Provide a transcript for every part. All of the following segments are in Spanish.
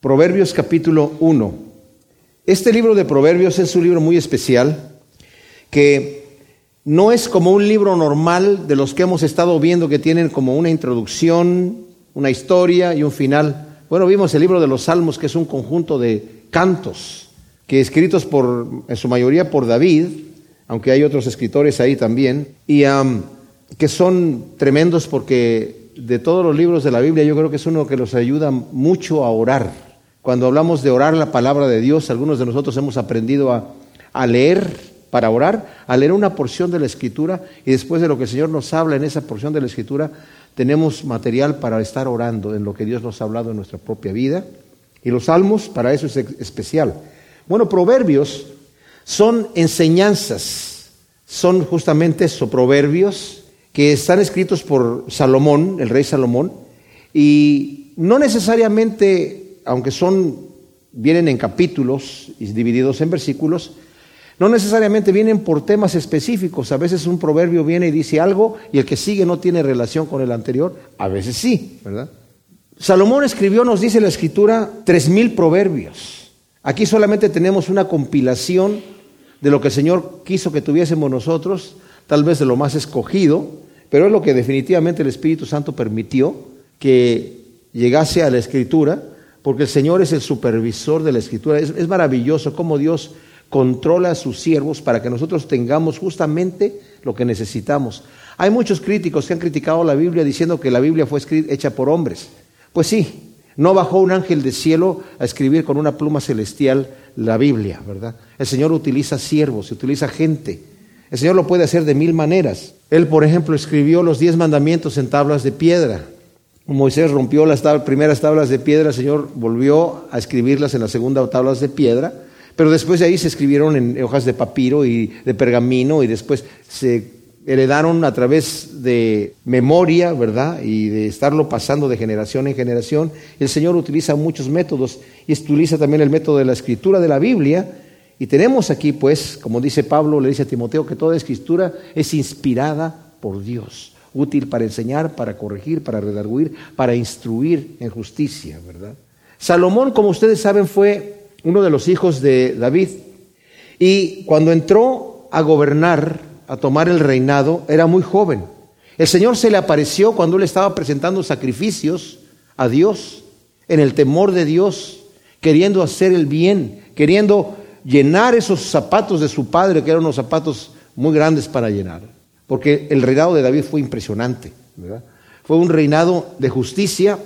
Proverbios capítulo 1. Este libro de Proverbios es un libro muy especial que no es como un libro normal de los que hemos estado viendo que tienen como una introducción, una historia y un final. Bueno, vimos el libro de los Salmos que es un conjunto de cantos que escritos por en su mayoría por David, aunque hay otros escritores ahí también, y que son tremendos porque de todos los libros de la Biblia yo creo que es uno que nos ayuda mucho a orar cuando hablamos de orar la palabra de Dios, algunos de nosotros hemos aprendido a, leer para orar, a leer una porción de la escritura y después de lo que el Señor nos habla en esa porción de la escritura, tenemos material para estar orando en lo que Dios nos ha hablado en nuestra propia vida. Y los salmos, para eso es especial. Bueno, proverbios son enseñanzas, son justamente esos proverbios que están escritos por Salomón, el rey Salomón, y no necesariamente aunque son, vienen en capítulos y divididos en versículos, no necesariamente vienen por temas específicos. A veces un proverbio viene y dice algo y el que sigue no tiene relación con el anterior. A veces sí, ¿verdad? Salomón escribió, nos dice la escritura, tres mil proverbios. Aquí solamente tenemos una compilación de lo que el Señor quiso que tuviésemos nosotros, tal vez de lo más escogido, pero es lo que definitivamente el Espíritu Santo permitió que llegase a la escritura porque el Señor es el supervisor de la escritura. Es, maravilloso cómo Dios controla a sus siervos para que nosotros tengamos justamente lo que necesitamos. Hay muchos críticos que han criticado la Biblia diciendo que la Biblia fue escrita, hecha por hombres. Pues sí, no bajó un ángel del cielo a escribir con una pluma celestial la Biblia, ¿verdad? El Señor utiliza siervos, utiliza gente. El Señor lo puede hacer de mil maneras. Él, por ejemplo, escribió los diez mandamientos en tablas de piedra. Moisés rompió las primeras tablas de piedra, el Señor volvió a escribirlas en las segunda tablas de piedra, pero después de ahí se escribieron en hojas de papiro y de pergamino y después se heredaron a través de memoria, ¿verdad? Y de estarlo pasando de generación en generación. El Señor utiliza muchos métodos y utiliza también el método de la escritura de la Biblia. Y tenemos aquí, pues, como dice Pablo, le dice a Timoteo, que toda escritura es inspirada por Dios útil para enseñar, para corregir, para redarguir, para instruir en justicia, ¿verdad? Salomón, como ustedes saben, fue uno de los hijos de David y cuando entró a gobernar, a tomar el reinado, era muy joven. El Señor se le apareció cuando él estaba presentando sacrificios a Dios, en el temor de Dios, queriendo hacer el bien, queriendo llenar esos zapatos de su padre, que eran unos zapatos muy grandes para llenar porque el reinado de David fue impresionante. Fue un reinado de justicia,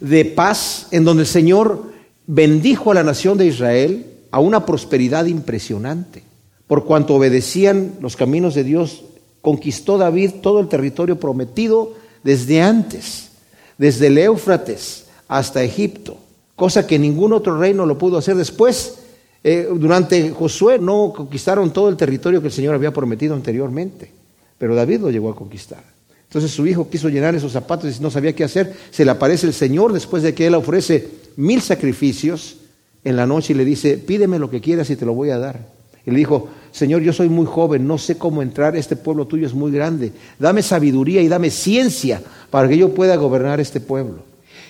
de paz, en donde el Señor bendijo a la nación de Israel a una prosperidad impresionante. Por cuanto obedecían los caminos de Dios, conquistó David todo el territorio prometido desde antes, desde el Éufrates hasta Egipto, cosa que ningún otro reino lo pudo hacer después. Eh, durante Josué no conquistaron todo el territorio que el Señor había prometido anteriormente. Pero David lo llegó a conquistar. Entonces su hijo quiso llenar esos zapatos y no sabía qué hacer. Se le aparece el Señor después de que él ofrece mil sacrificios en la noche y le dice, pídeme lo que quieras y te lo voy a dar. Y le dijo, Señor, yo soy muy joven, no sé cómo entrar, este pueblo tuyo es muy grande. Dame sabiduría y dame ciencia para que yo pueda gobernar este pueblo.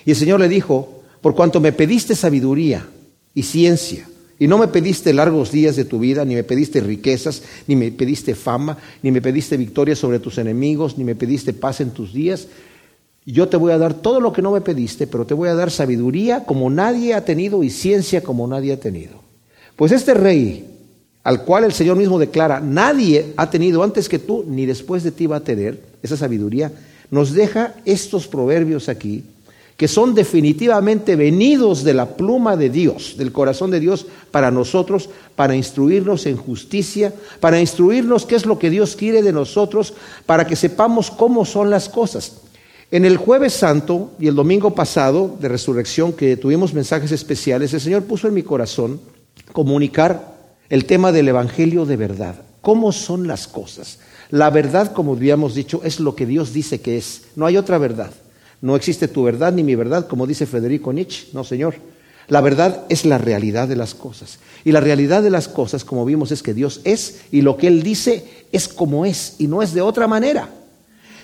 Y el Señor le dijo, por cuanto me pediste sabiduría y ciencia, y no me pediste largos días de tu vida, ni me pediste riquezas, ni me pediste fama, ni me pediste victoria sobre tus enemigos, ni me pediste paz en tus días. Yo te voy a dar todo lo que no me pediste, pero te voy a dar sabiduría como nadie ha tenido y ciencia como nadie ha tenido. Pues este rey, al cual el Señor mismo declara, nadie ha tenido antes que tú, ni después de ti va a tener esa sabiduría, nos deja estos proverbios aquí que son definitivamente venidos de la pluma de Dios, del corazón de Dios para nosotros, para instruirnos en justicia, para instruirnos qué es lo que Dios quiere de nosotros, para que sepamos cómo son las cosas. En el jueves santo y el domingo pasado de resurrección que tuvimos mensajes especiales, el Señor puso en mi corazón comunicar el tema del Evangelio de verdad. ¿Cómo son las cosas? La verdad, como habíamos dicho, es lo que Dios dice que es. No hay otra verdad. No existe tu verdad ni mi verdad, como dice Federico Nietzsche. No, Señor. La verdad es la realidad de las cosas. Y la realidad de las cosas, como vimos, es que Dios es y lo que Él dice es como es y no es de otra manera.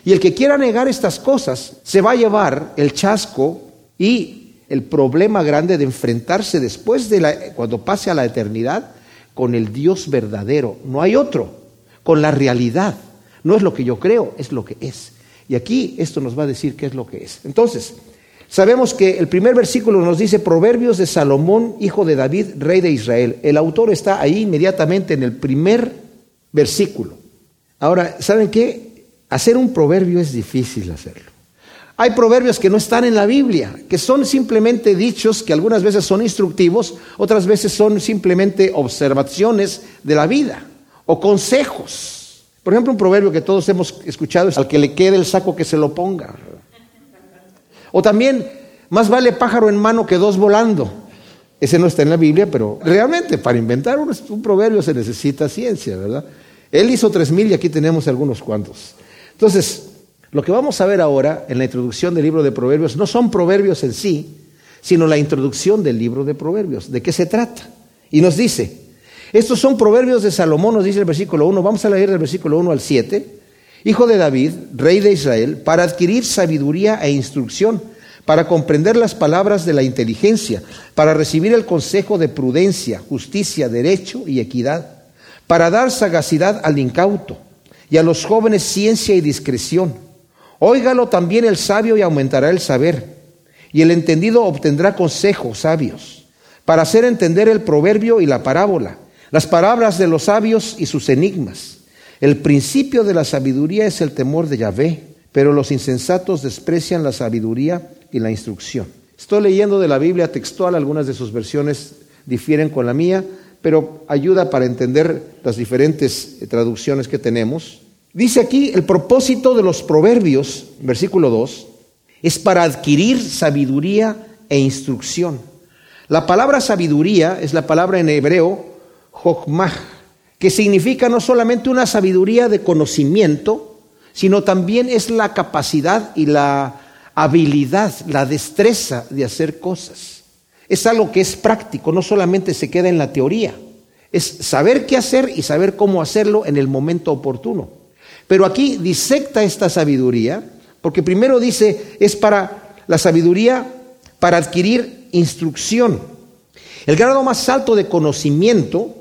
Y el que quiera negar estas cosas se va a llevar el chasco y el problema grande de enfrentarse después de la, cuando pase a la eternidad con el Dios verdadero. No hay otro, con la realidad. No es lo que yo creo, es lo que es. Y aquí esto nos va a decir qué es lo que es. Entonces, sabemos que el primer versículo nos dice Proverbios de Salomón, hijo de David, rey de Israel. El autor está ahí inmediatamente en el primer versículo. Ahora, ¿saben qué? Hacer un proverbio es difícil hacerlo. Hay proverbios que no están en la Biblia, que son simplemente dichos que algunas veces son instructivos, otras veces son simplemente observaciones de la vida o consejos. Por ejemplo, un proverbio que todos hemos escuchado es al que le quede el saco que se lo ponga. O también, más vale pájaro en mano que dos volando. Ese no está en la Biblia, pero realmente para inventar un, proverbio se necesita ciencia, ¿verdad? Él hizo tres mil y aquí tenemos algunos cuantos. Entonces, lo que vamos a ver ahora en la introducción del libro de Proverbios no son proverbios en sí, sino la introducción del libro de Proverbios. ¿De qué se trata? Y nos dice, estos son proverbios de Salomón, nos dice el versículo 1, vamos a leer del versículo 1 al 7, hijo de David, rey de Israel, para adquirir sabiduría e instrucción, para comprender las palabras de la inteligencia, para recibir el consejo de prudencia, justicia, derecho y equidad, para dar sagacidad al incauto y a los jóvenes ciencia y discreción. Óigalo también el sabio y aumentará el saber, y el entendido obtendrá consejos sabios, para hacer entender el proverbio y la parábola, las palabras de los sabios y sus enigmas. El principio de la sabiduría es el temor de Yahvé, pero los insensatos desprecian la sabiduría y la instrucción. Estoy leyendo de la Biblia textual, algunas de sus versiones difieren con la mía, pero ayuda para entender las diferentes traducciones que tenemos. Dice aquí, el propósito de los proverbios, versículo 2, es para adquirir sabiduría e instrucción. La palabra sabiduría es la palabra en hebreo jokmah, que significa no solamente una sabiduría de conocimiento, sino también es la capacidad y la habilidad, la destreza de hacer cosas. Es algo que es práctico, no solamente se queda en la teoría, es saber qué hacer y saber cómo hacerlo en el momento oportuno. Pero aquí disecta esta sabiduría, porque primero dice, es para la sabiduría para adquirir instrucción. El grado más alto de conocimiento,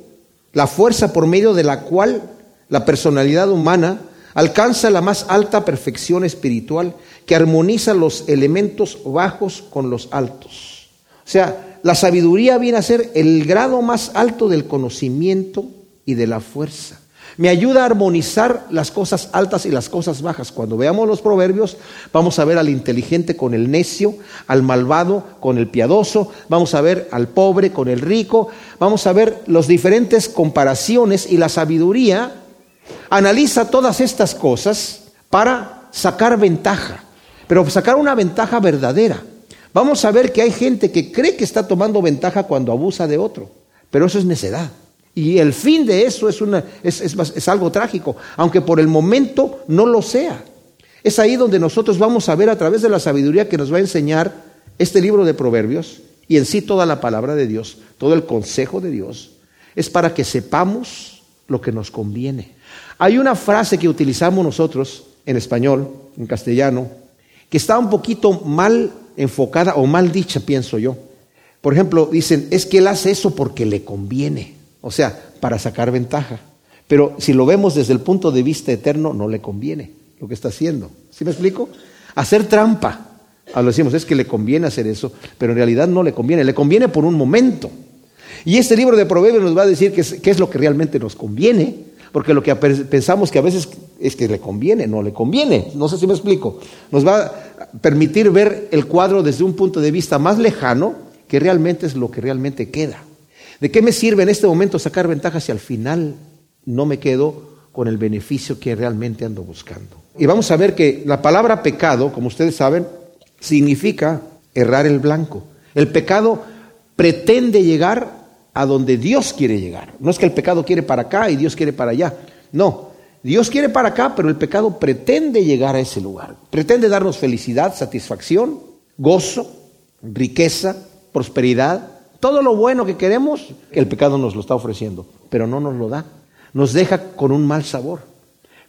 la fuerza por medio de la cual la personalidad humana alcanza la más alta perfección espiritual que armoniza los elementos bajos con los altos. O sea, la sabiduría viene a ser el grado más alto del conocimiento y de la fuerza. Me ayuda a armonizar las cosas altas y las cosas bajas. Cuando veamos los proverbios, vamos a ver al inteligente con el necio, al malvado con el piadoso, vamos a ver al pobre con el rico, vamos a ver las diferentes comparaciones y la sabiduría analiza todas estas cosas para sacar ventaja, pero sacar una ventaja verdadera. Vamos a ver que hay gente que cree que está tomando ventaja cuando abusa de otro, pero eso es necedad. Y el fin de eso es, una, es, es, algo trágico, aunque por el momento no lo sea. Es ahí donde nosotros vamos a ver a través de la sabiduría que nos va a enseñar este libro de Proverbios y en sí toda la palabra de Dios, todo el consejo de Dios, es para que sepamos lo que nos conviene. Hay una frase que utilizamos nosotros en español, en castellano, que está un poquito mal enfocada o mal dicha, pienso yo. Por ejemplo, dicen, es que él hace eso porque le conviene. O sea, para sacar ventaja. Pero si lo vemos desde el punto de vista eterno, no le conviene lo que está haciendo. ¿Sí me explico? Hacer trampa. A lo decimos, es que le conviene hacer eso, pero en realidad no le conviene. Le conviene por un momento. Y este libro de Proverbios nos va a decir qué es lo que realmente nos conviene, porque lo que pensamos que a veces es que le conviene, no le conviene. No sé si me explico. Nos va a permitir ver el cuadro desde un punto de vista más lejano, que realmente es lo que realmente queda. ¿De qué me sirve en este momento sacar ventajas si al final no me quedo con el beneficio que realmente ando buscando? Y vamos a ver que la palabra pecado, como ustedes saben, significa errar el blanco. El pecado pretende llegar a donde Dios quiere llegar. No es que el pecado quiere para acá y Dios quiere para allá. No, Dios quiere para acá, pero el pecado pretende llegar a ese lugar. Pretende darnos felicidad, satisfacción, gozo, riqueza, prosperidad, todo lo bueno que queremos, el pecado nos lo está ofreciendo, pero no nos lo da. Nos deja con un mal sabor.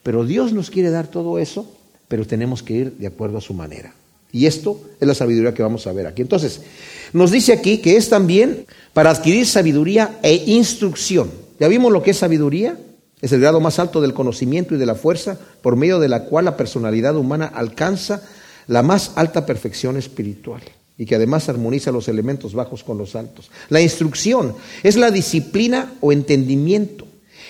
Pero Dios nos quiere dar todo eso, pero tenemos que ir de acuerdo a su manera. Y esto es la sabiduría que vamos a ver aquí. Entonces, nos dice aquí que es también para adquirir sabiduría e instrucción. ¿Ya vimos lo que es sabiduría? Es el grado más alto del conocimiento y de la fuerza por medio de la cual la personalidad humana alcanza la más alta perfección espiritual y que además armoniza los elementos bajos con los altos. La instrucción es la disciplina o entendimiento.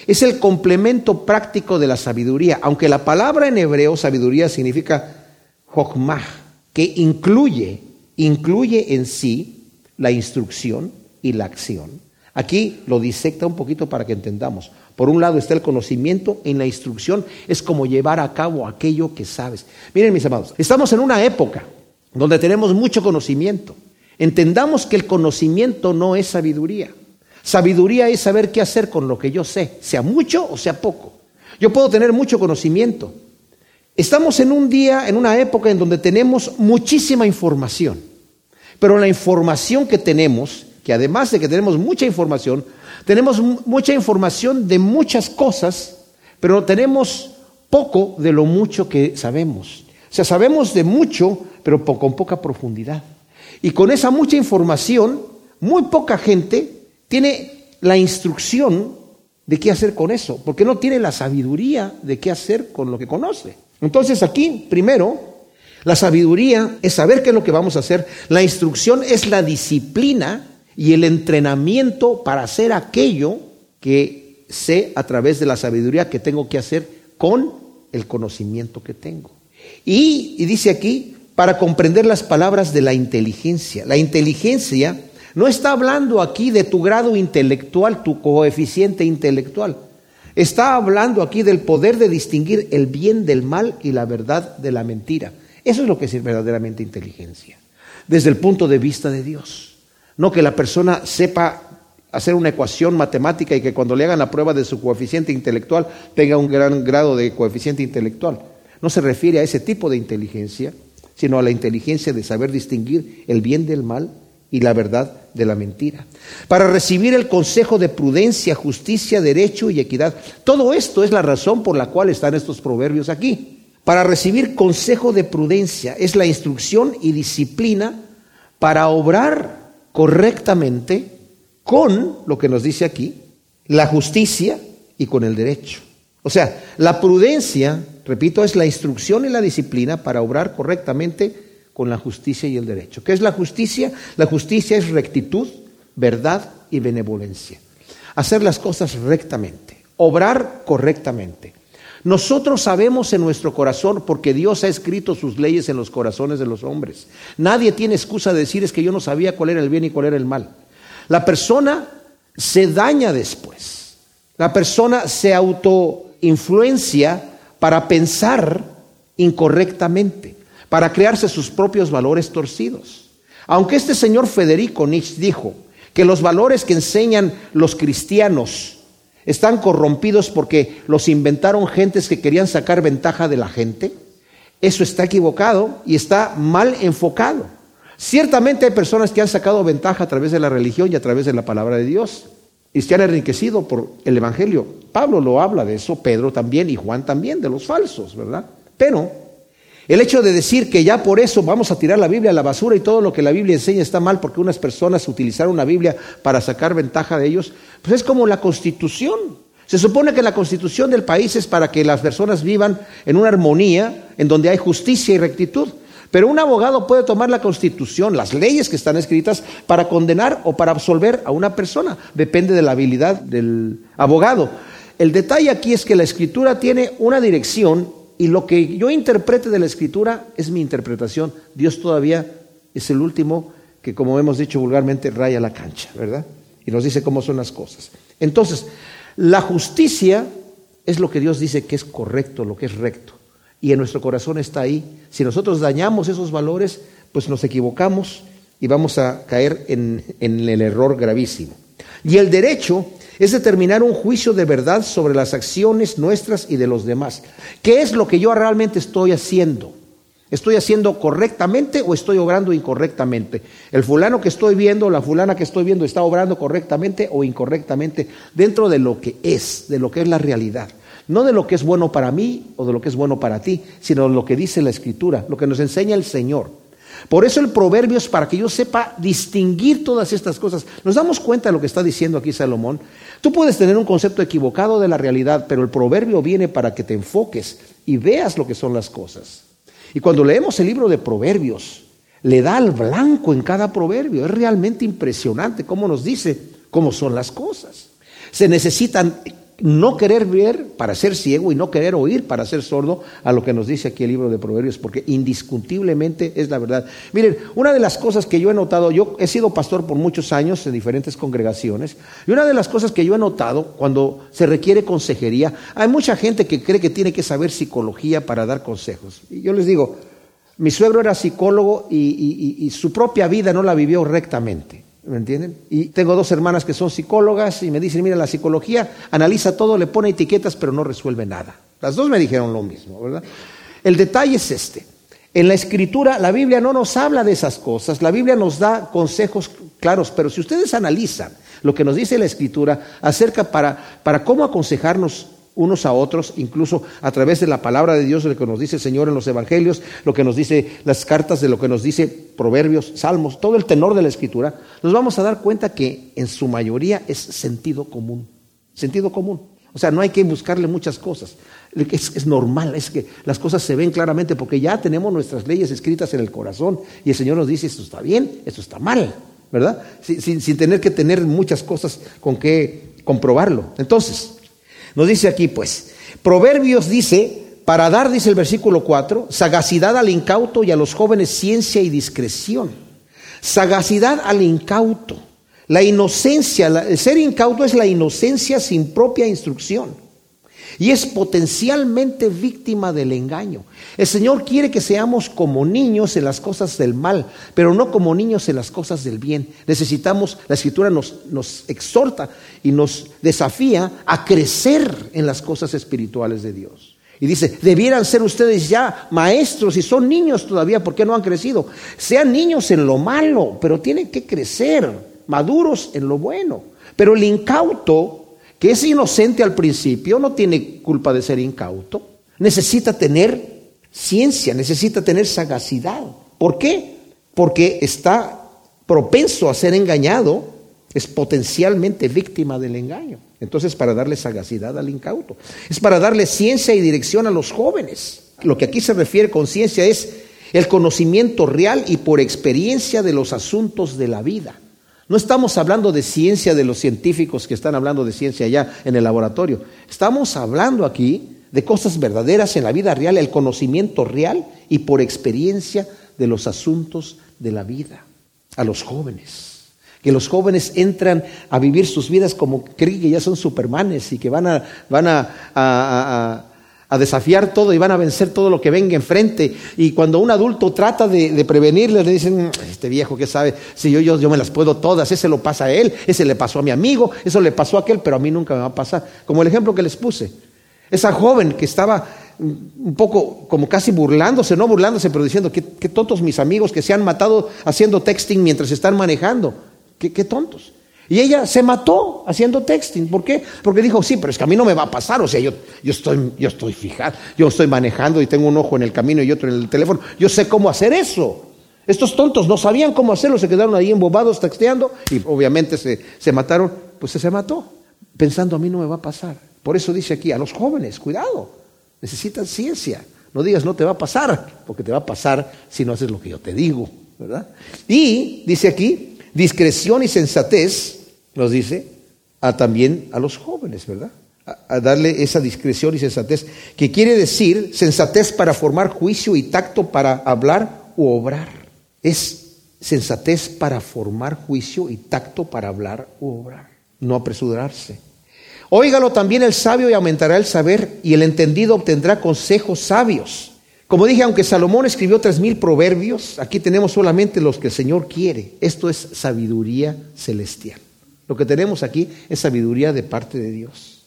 Es el complemento práctico de la sabiduría, aunque la palabra en hebreo sabiduría significa jokmah, que incluye, incluye en sí la instrucción y la acción. Aquí lo disecta un poquito para que entendamos. Por un lado está el conocimiento, en la instrucción es como llevar a cabo aquello que sabes. Miren mis amados, estamos en una época donde tenemos mucho conocimiento. Entendamos que el conocimiento no es sabiduría. Sabiduría es saber qué hacer con lo que yo sé, sea mucho o sea poco. Yo puedo tener mucho conocimiento. Estamos en un día, en una época en donde tenemos muchísima información. Pero la información que tenemos, que además de que tenemos mucha información, tenemos mucha información de muchas cosas, pero tenemos poco de lo mucho que sabemos. O sea, sabemos de mucho, pero con poca profundidad. Y con esa mucha información, muy poca gente tiene la instrucción de qué hacer con eso, porque no tiene la sabiduría de qué hacer con lo que conoce. Entonces aquí, primero, la sabiduría es saber qué es lo que vamos a hacer, la instrucción es la disciplina y el entrenamiento para hacer aquello que sé a través de la sabiduría que tengo que hacer con el conocimiento que tengo. Y, dice aquí, para comprender las palabras de la inteligencia. La inteligencia no está hablando aquí de tu grado intelectual, tu coeficiente intelectual. Está hablando aquí del poder de distinguir el bien del mal y la verdad de la mentira. Eso es lo que es verdaderamente inteligencia, desde el punto de vista de Dios. No que la persona sepa hacer una ecuación matemática y que cuando le hagan la prueba de su coeficiente intelectual tenga un gran grado de coeficiente intelectual. No se refiere a ese tipo de inteligencia, sino a la inteligencia de saber distinguir el bien del mal y la verdad de la mentira. Para recibir el consejo de prudencia, justicia, derecho y equidad. Todo esto es la razón por la cual están estos proverbios aquí. Para recibir consejo de prudencia es la instrucción y disciplina para obrar correctamente con lo que nos dice aquí, la justicia y con el derecho. O sea, la prudencia, repito, es la instrucción y la disciplina para obrar correctamente con la justicia y el derecho. ¿Qué es la justicia? La justicia es rectitud, verdad y benevolencia. Hacer las cosas rectamente, obrar correctamente. Nosotros sabemos en nuestro corazón porque Dios ha escrito sus leyes en los corazones de los hombres. Nadie tiene excusa de decir es que yo no sabía cuál era el bien y cuál era el mal. La persona se daña después. La persona se autoinfluencia para pensar incorrectamente para crearse sus propios valores torcidos. Aunque este señor Federico Nietzsche dijo que los valores que enseñan los cristianos están corrompidos porque los inventaron gentes que querían sacar ventaja de la gente, eso está equivocado y está mal enfocado. Ciertamente hay personas que han sacado ventaja a través de la religión y a través de la palabra de Dios y se han enriquecido por el Evangelio. Pablo lo habla de eso, Pedro también y Juan también, de los falsos, ¿verdad? Pero el hecho de decir que ya por eso vamos a tirar la Biblia a la basura y todo lo que la Biblia enseña está mal porque unas personas utilizaron la Biblia para sacar ventaja de ellos, pues es como la constitución. Se supone que la constitución del país es para que las personas vivan en una armonía, en donde hay justicia y rectitud. Pero un abogado puede tomar la constitución, las leyes que están escritas, para condenar o para absolver a una persona. Depende de la habilidad del abogado. El detalle aquí es que la escritura tiene una dirección y lo que yo interprete de la escritura es mi interpretación. Dios todavía es el último que, como hemos dicho vulgarmente, raya la cancha, ¿verdad? Y nos dice cómo son las cosas. Entonces, la justicia es lo que Dios dice que es correcto, lo que es recto. Y en nuestro corazón está ahí. Si nosotros dañamos esos valores, pues nos equivocamos y vamos a caer en, el error gravísimo. Y el derecho es determinar un juicio de verdad sobre las acciones nuestras y de los demás. ¿Qué es lo que yo realmente estoy haciendo? ¿Estoy haciendo correctamente o estoy obrando incorrectamente? El fulano que estoy viendo, la fulana que estoy viendo, ¿está obrando correctamente o incorrectamente dentro de lo que es, de lo que es la realidad? No de lo que es bueno para mí o de lo que es bueno para ti, sino de lo que dice la Escritura, lo que nos enseña el Señor. Por eso el proverbio es para que yo sepa distinguir todas estas cosas. Nos damos cuenta de lo que está diciendo aquí Salomón. Tú puedes tener un concepto equivocado de la realidad, pero el proverbio viene para que te enfoques y veas lo que son las cosas. Y cuando leemos el libro de proverbios, le da al blanco en cada proverbio. Es realmente impresionante cómo nos dice cómo son las cosas. Se necesitan no querer ver para ser ciego y no querer oír para ser sordo a lo que nos dice aquí el libro de Proverbios, porque indiscutiblemente es la verdad. Miren, una de las cosas que yo he notado, yo he sido pastor por muchos años en diferentes congregaciones, y una de las cosas que yo he notado cuando se requiere consejería, hay mucha gente que cree que tiene que saber psicología para dar consejos. Y yo les digo, mi suegro era psicólogo y, su propia vida no la vivió rectamente. ¿Me entienden? Y tengo dos hermanas que son psicólogas y me dicen, mira, la psicología analiza todo, le pone etiquetas, pero no resuelve nada. Las dos me dijeron lo mismo, ¿verdad? El detalle es este. En la escritura, la Biblia no nos habla de esas cosas, la Biblia nos da consejos claros, pero si ustedes analizan lo que nos dice la escritura acerca para, para cómo aconsejarnos unos a otros, incluso a través de la palabra de Dios, lo que nos dice el Señor en los Evangelios, lo que nos dice las cartas, de lo que nos dice Proverbios, Salmos, todo el tenor de la Escritura, nos vamos a dar cuenta que en su mayoría es sentido común. Sentido común. O sea, no hay que buscarle muchas cosas. Es, es, normal, es que las cosas se ven claramente porque ya tenemos nuestras leyes escritas en el corazón y el Señor nos dice, esto está bien, esto está mal, ¿verdad? Sin, sin tener que tener muchas cosas con que comprobarlo. Entonces, nos dice aquí, pues, Proverbios dice, para dar, dice el versículo 4, sagacidad al incauto y a los jóvenes ciencia y discreción. Sagacidad al incauto. La inocencia, el ser incauto es la inocencia sin propia instrucción y es potencialmente víctima del engaño. El Señor quiere que seamos como niños en las cosas del mal, pero no como niños en las cosas del bien. Necesitamos, la Escritura nos, nos exhorta y nos desafía a crecer en las cosas espirituales de Dios. Y dice, debieran ser ustedes ya maestros y son niños todavía, ¿por qué no han crecido? Sean niños en lo malo, pero tienen que crecer, maduros en lo bueno. Pero el incauto que es inocente al principio, no tiene culpa de ser incauto, necesita tener ciencia, necesita tener sagacidad. ¿Por qué? Porque está propenso a ser engañado, es potencialmente víctima del engaño. Entonces, para darle sagacidad al incauto, es para darle ciencia y dirección a los jóvenes. Lo que aquí se refiere con ciencia es el conocimiento real y por experiencia de los asuntos de la vida. No estamos hablando de ciencia de los científicos que están hablando de ciencia allá en el laboratorio. Estamos hablando aquí de cosas verdaderas en la vida real, el conocimiento real y por experiencia de los asuntos de la vida. A los jóvenes. Que los jóvenes entran a vivir sus vidas como creen que ya son supermanes y que van a, van a a desafiar todo y van a vencer todo lo que venga enfrente. Y cuando un adulto trata de, prevenirles, le dicen, este viejo que sabe, si yo, yo, yo me las puedo todas, ese lo pasa a él, ese le pasó a mi amigo, eso le pasó a aquel, pero a mí nunca me va a pasar. Como el ejemplo que les puse. Esa joven que estaba un poco como casi burlándose, no burlándose, pero diciendo, qué, qué tontos mis amigos que se han matado haciendo texting mientras están manejando. Qué, qué tontos. Y ella se mató haciendo texting. ¿Por qué? Porque dijo, sí, pero es que a mí no me va a pasar. O sea, yo, estoy, yo estoy fijado, yo estoy manejando y tengo un ojo en el camino y otro en el teléfono. Yo sé cómo hacer eso. Estos tontos no sabían cómo hacerlo, se quedaron ahí embobados texteando y obviamente se, se mataron. Pues se mató, pensando a mí no me va a pasar. Por eso dice aquí, a los jóvenes, cuidado, necesitan ciencia. No digas no te va a pasar, porque te va a pasar si no haces lo que yo te digo, ¿verdad? Y dice aquí, discreción y sensatez, nos dice, a también a los jóvenes, ¿verdad? A, darle esa discreción y sensatez, que quiere decir sensatez para formar juicio y tacto para hablar u obrar. Es sensatez para formar juicio y tacto para hablar u obrar, no apresurarse. Óigalo también el sabio y aumentará el saber, y el entendido obtendrá consejos sabios. Como dije, aunque Salomón escribió tres mil proverbios, aquí tenemos solamente los que el Señor quiere. Esto es sabiduría celestial. Lo que tenemos aquí es sabiduría de parte de Dios.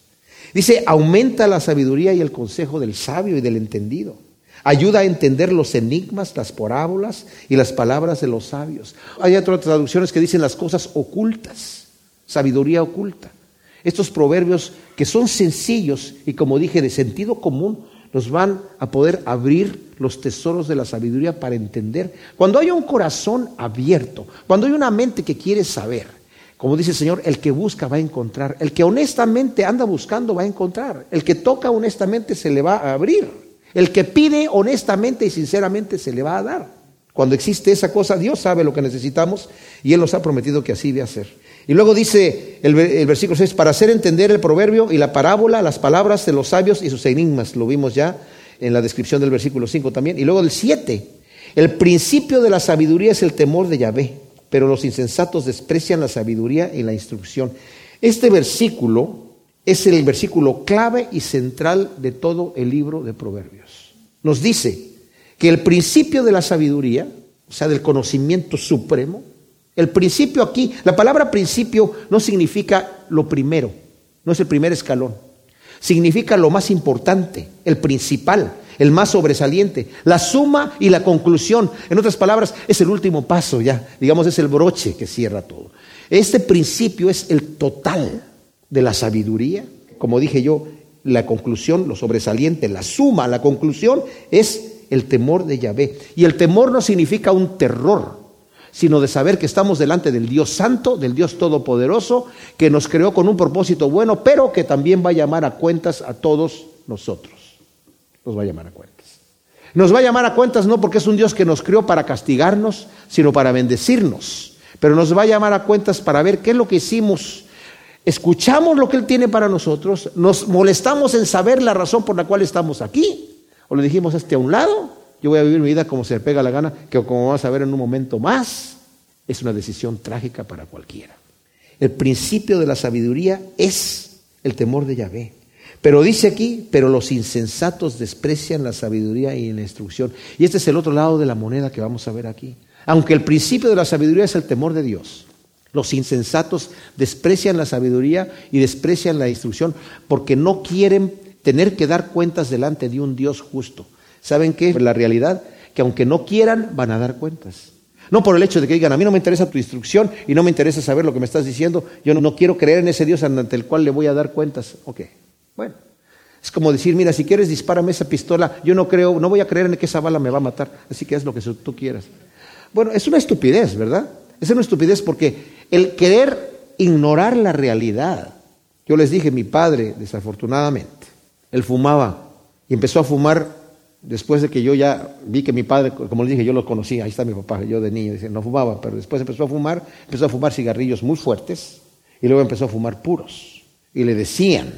Dice, aumenta la sabiduría y el consejo del sabio y del entendido. Ayuda a entender los enigmas, las parábolas y las palabras de los sabios. Hay otras traducciones que dicen las cosas ocultas, sabiduría oculta. Estos proverbios que son sencillos y como dije de sentido común, nos van a poder abrir los tesoros de la sabiduría para entender. Cuando hay un corazón abierto, cuando hay una mente que quiere saber, como dice el Señor, el que busca va a encontrar, el que honestamente anda buscando va a encontrar, el que toca honestamente se le va a abrir, el que pide honestamente y sinceramente se le va a dar. Cuando existe esa cosa, Dios sabe lo que necesitamos y Él nos ha prometido que así debe hacer. Y luego dice el, versículo 6, para hacer entender el proverbio y la parábola, las palabras de los sabios y sus enigmas, lo vimos ya en la descripción del versículo 5 también. Y luego el 7, el principio de la sabiduría es el temor de Yahvé, pero los insensatos desprecian la sabiduría y la instrucción. Este versículo es el versículo clave y central de todo el libro de Proverbios. Nos dice que el principio de la sabiduría, o sea, del conocimiento supremo, el principio aquí, la palabra principio no significa lo primero, no es el primer escalón. Significa lo más importante, el principal, el más sobresaliente, la suma y la conclusión. En otras palabras, es el último paso ya, digamos, es el broche que cierra todo. Este principio es el total de la sabiduría. Como dije yo, la conclusión, lo sobresaliente, la suma, la conclusión es el temor de Yahvé. Y el temor no significa un terror, sino de saber que estamos delante del Dios Santo, del Dios Todopoderoso, que nos creó con un propósito bueno, pero que también va a llamar a cuentas a todos nosotros. Nos va a llamar a cuentas. Nos va a llamar a cuentas no porque es un Dios que nos creó para castigarnos, sino para bendecirnos. Pero nos va a llamar a cuentas para ver qué es lo que hicimos. Escuchamos lo que Él tiene para nosotros, nos molestamos en saber la razón por la cual estamos aquí, o le dijimos este a un lado, yo voy a vivir mi vida como se me pega la gana, que como vamos a ver en un momento más, es una decisión trágica para cualquiera. El principio de la sabiduría es el temor de Yahvé. Pero dice aquí, pero los insensatos desprecian la sabiduría y la instrucción. Y este es el otro lado de la moneda que vamos a ver aquí. Aunque el principio de la sabiduría es el temor de Dios, los insensatos desprecian la sabiduría y desprecian la instrucción porque no quieren tener que dar cuentas delante de un Dios justo. ¿Saben qué? La realidad, que aunque no quieran, van a dar cuentas. No por el hecho de que digan, a mí no me interesa tu instrucción y no me interesa saber lo que me estás diciendo, yo no, quiero creer en ese Dios ante el cual le voy a dar cuentas. Ok, bueno. Es como decir, mira, si quieres dispárame esa pistola, yo no creo, no voy a creer en que esa bala me va a matar, así que haz lo que tú quieras. Bueno, es una estupidez, ¿verdad? Es una estupidez porque el querer ignorar la realidad. Yo les dije, mi padre, desafortunadamente, él fumaba y empezó a fumar después de que yo ya vi que mi padre, como le dije, yo lo conocía, ahí está mi papá, yo de niño, no fumaba, pero después empezó a fumar, empezó a fumar cigarrillos muy fuertes y luego empezó a fumar puros. Y le decían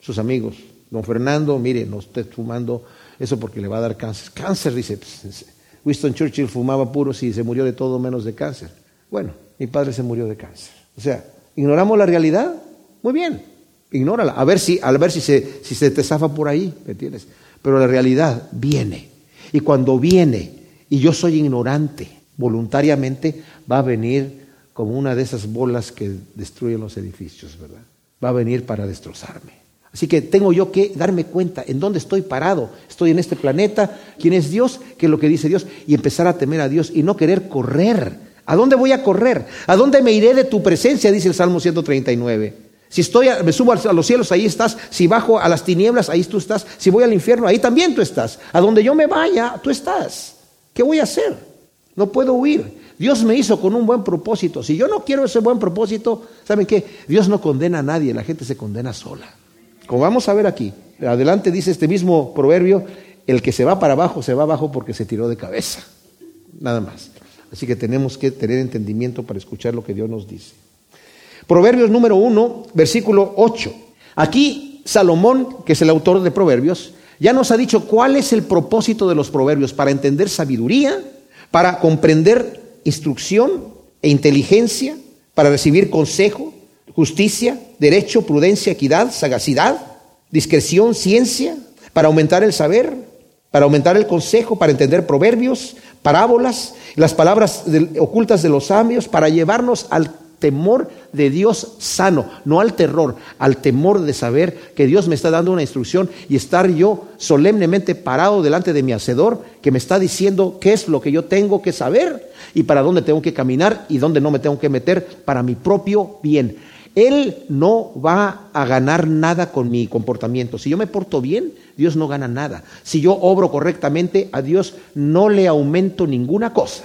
sus amigos, don Fernando, mire, no esté fumando eso porque le va a dar cáncer. Cáncer, dice, pues, Winston Churchill fumaba puros y se murió de todo menos de cáncer. Bueno, mi padre se murió de cáncer. O sea, ¿ignoramos la realidad? Muy bien, ignórala, a ver si, a ver si se, si se te zafa por ahí, ¿me entiendes? Pero la realidad viene. Y cuando viene y yo soy ignorante voluntariamente, va a venir como una de esas bolas que destruyen los edificios, ¿verdad? Va a venir para destrozarme. Así que tengo yo que darme cuenta en dónde estoy parado. Estoy en este planeta, quién es Dios, qué es lo que dice Dios, y empezar a temer a Dios y no querer correr. ¿A dónde voy a correr? ¿A dónde me iré de tu presencia? Dice el Salmo 139. Si estoy, me subo a los cielos, ahí estás. Si bajo a las tinieblas, ahí tú estás. Si voy al infierno, ahí también tú estás. A donde yo me vaya, tú estás. ¿Qué voy a hacer? No puedo huir. Dios me hizo con un buen propósito. Si yo no quiero ese buen propósito, ¿saben qué? Dios no condena a nadie, la gente se condena sola. Como vamos a ver aquí, adelante dice este mismo proverbio, el que se va para abajo, se va abajo porque se tiró de cabeza. Nada más. Así que tenemos que tener entendimiento para escuchar lo que Dios nos dice. Proverbios número 1, versículo 8. Aquí Salomón, que es el autor de Proverbios, ya nos ha dicho cuál es el propósito de los proverbios, para entender sabiduría, para comprender instrucción e inteligencia, para recibir consejo, justicia, derecho, prudencia, equidad, sagacidad, discreción, ciencia, para aumentar el saber, para aumentar el consejo, para entender proverbios, parábolas, las palabras ocultas de los sabios, para llevarnos al temor de Dios sano, no al terror, al temor de saber que Dios me está dando una instrucción y estar yo solemnemente parado delante de mi hacedor que me está diciendo qué es lo que yo tengo que saber y para dónde tengo que caminar y dónde no me tengo que meter para mi propio bien. Él no va a ganar nada con mi comportamiento. Si yo me porto bien, Dios no gana nada. Si yo obro correctamente, a Dios no le aumento ninguna cosa.